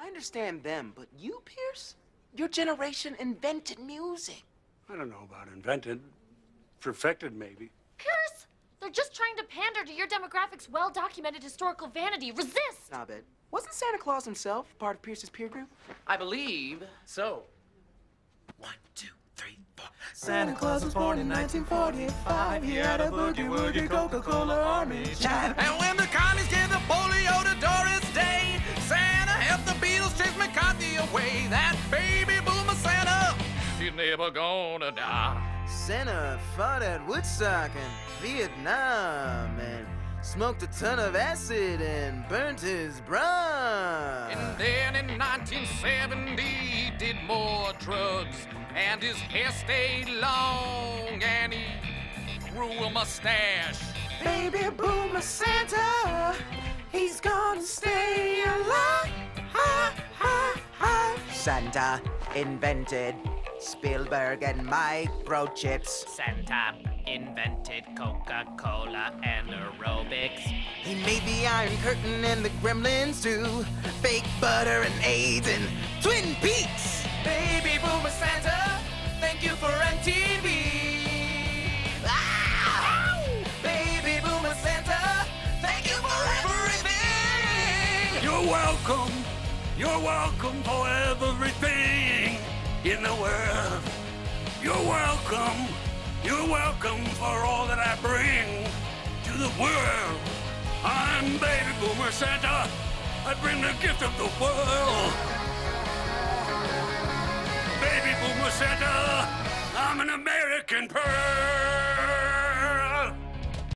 I understand them, but you, Pierce? Your generation invented music. I don't know about invented. Perfected, maybe. Pierce! They're just trying to pander to your demographic's well documented historical vanity. Resist! Stop it. Wasn't Santa Claus himself part of Pierce's peer group? I believe so. One, two, three, four. Santa Claus was born in 1945. He had a boogie woogie Coca-Cola army chant. Never gonna die. Santa fought at Woodstock and Vietnam and smoked a ton of acid and burnt his bra. And then in 1970, he did more drugs, and his hair stayed long, and he grew a mustache. Baby boomer Santa, he's gonna stay alive. Ha, ha, ha. Santa invented Spielberg and microchips. Santa invented Coca-Cola and aerobics. He made the Iron Curtain and the Gremlins too. Fake butter and AIDS and Twin Peaks. Baby boomer Santa, thank you for MTV. Ah! Baby boomer Santa, thank you for everything. You're welcome. You're welcome for everything in the world. You're welcome. You're welcome for all that I bring to the world. I'm Baby Boomer Santa. I bring the gift of the world. Baby Boomer Santa. I'm an American pearl.